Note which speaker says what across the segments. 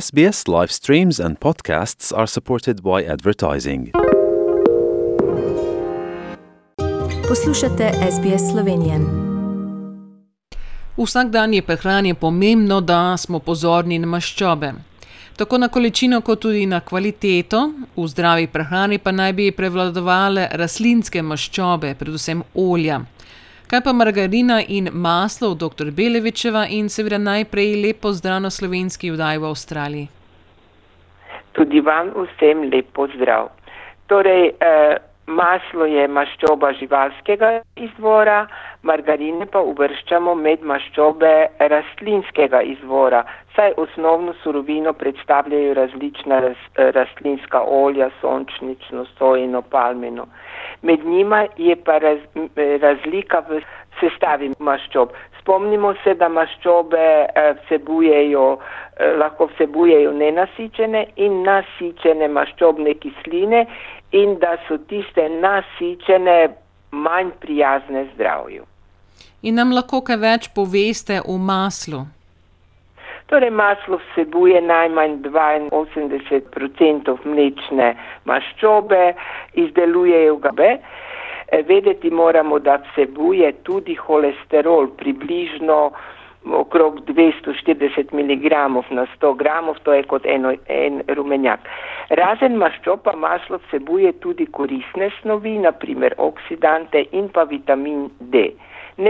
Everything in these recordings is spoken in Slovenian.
Speaker 1: SBS live streams and podcasts are supported by advertising.
Speaker 2: Poslušate SBS Slovenijo.
Speaker 3: Vsak dan je prehrani pomembno, da smo pozorni na maščobe. Tako na količino, kot tudi na kvaliteto, v zdravi prehrani pa naj bi prevladovale rastlinske maščobe, predvsem olja. Kaj pa margarina in maslo, dr. Belevičeva in seveda najprej lepo zdrav na slovenski vdaj v Avstraliji.
Speaker 4: Tudi vam vsem lepo zdrav. Torej, eh, maslo je maščoba živalskega izvora, margarine pa uvrščamo med maščobe rastlinskega izvora, saj osnovno surovino predstavljajo različna raz, rastlinska olja, sončnično, sojino, palmino. Med njima je pa raz, razlika v sestavi maščob. Spomnimo se, da maščobe eh, vsebujejo, eh, lahko vsebujejo nenasičene in nasičene maščobne kisline in da so tiste nasičene manj prijazne zdravju.
Speaker 3: In nam lahko kaj več poveste o maslu?
Speaker 4: Torej, maslo vsebuje najmanj 82% mlečne maščobe, izdelujejo ga be. Vedeti moramo, da vsebuje tudi holesterol, približno okrog 240 mg na 100 g, to je kot eno, en rumenjak. Razen maščoba maslo vsebuje tudi koristne snovi, naprimer oksidante in pa vitamin D.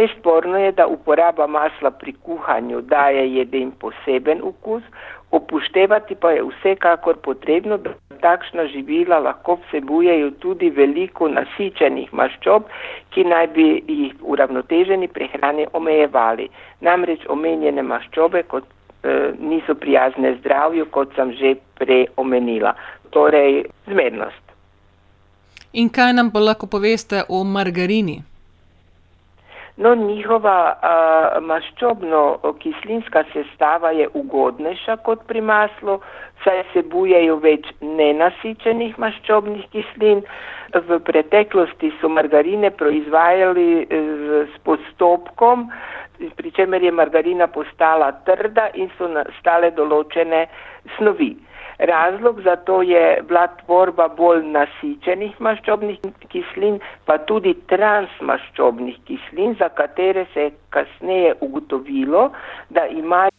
Speaker 4: Nesporno je, da uporaba masla pri kuhanju daje jedem poseben okus, upoštevati pa je vsekakor potrebno, da takšna živila lahko vsebujejo tudi veliko nasičenih maščob, ki naj bi jih uravnoteženi prehrani omejevali. Namreč omenjene maščobe kot eh, niso prijazne zdravju, kot sem že prej omenila. Torej, zmernost.
Speaker 3: In kaj nam pa lahko poveste o margarini?
Speaker 4: No, njihova uh, maščobno-kislinska sestava je ugodnejša kot pri maslu, saj sebujejo več nenasičenih maščobnih kislin. V preteklosti so margarine proizvajali z, s postopkom, pri čemer je margarina postala trda in so nastale določene snovi. Razlog za to je bila tvorba bolj nasičenih maščobnih kislin, pa tudi transmaščobnih kislin, za katere se je kasneje ugotovilo, da imajo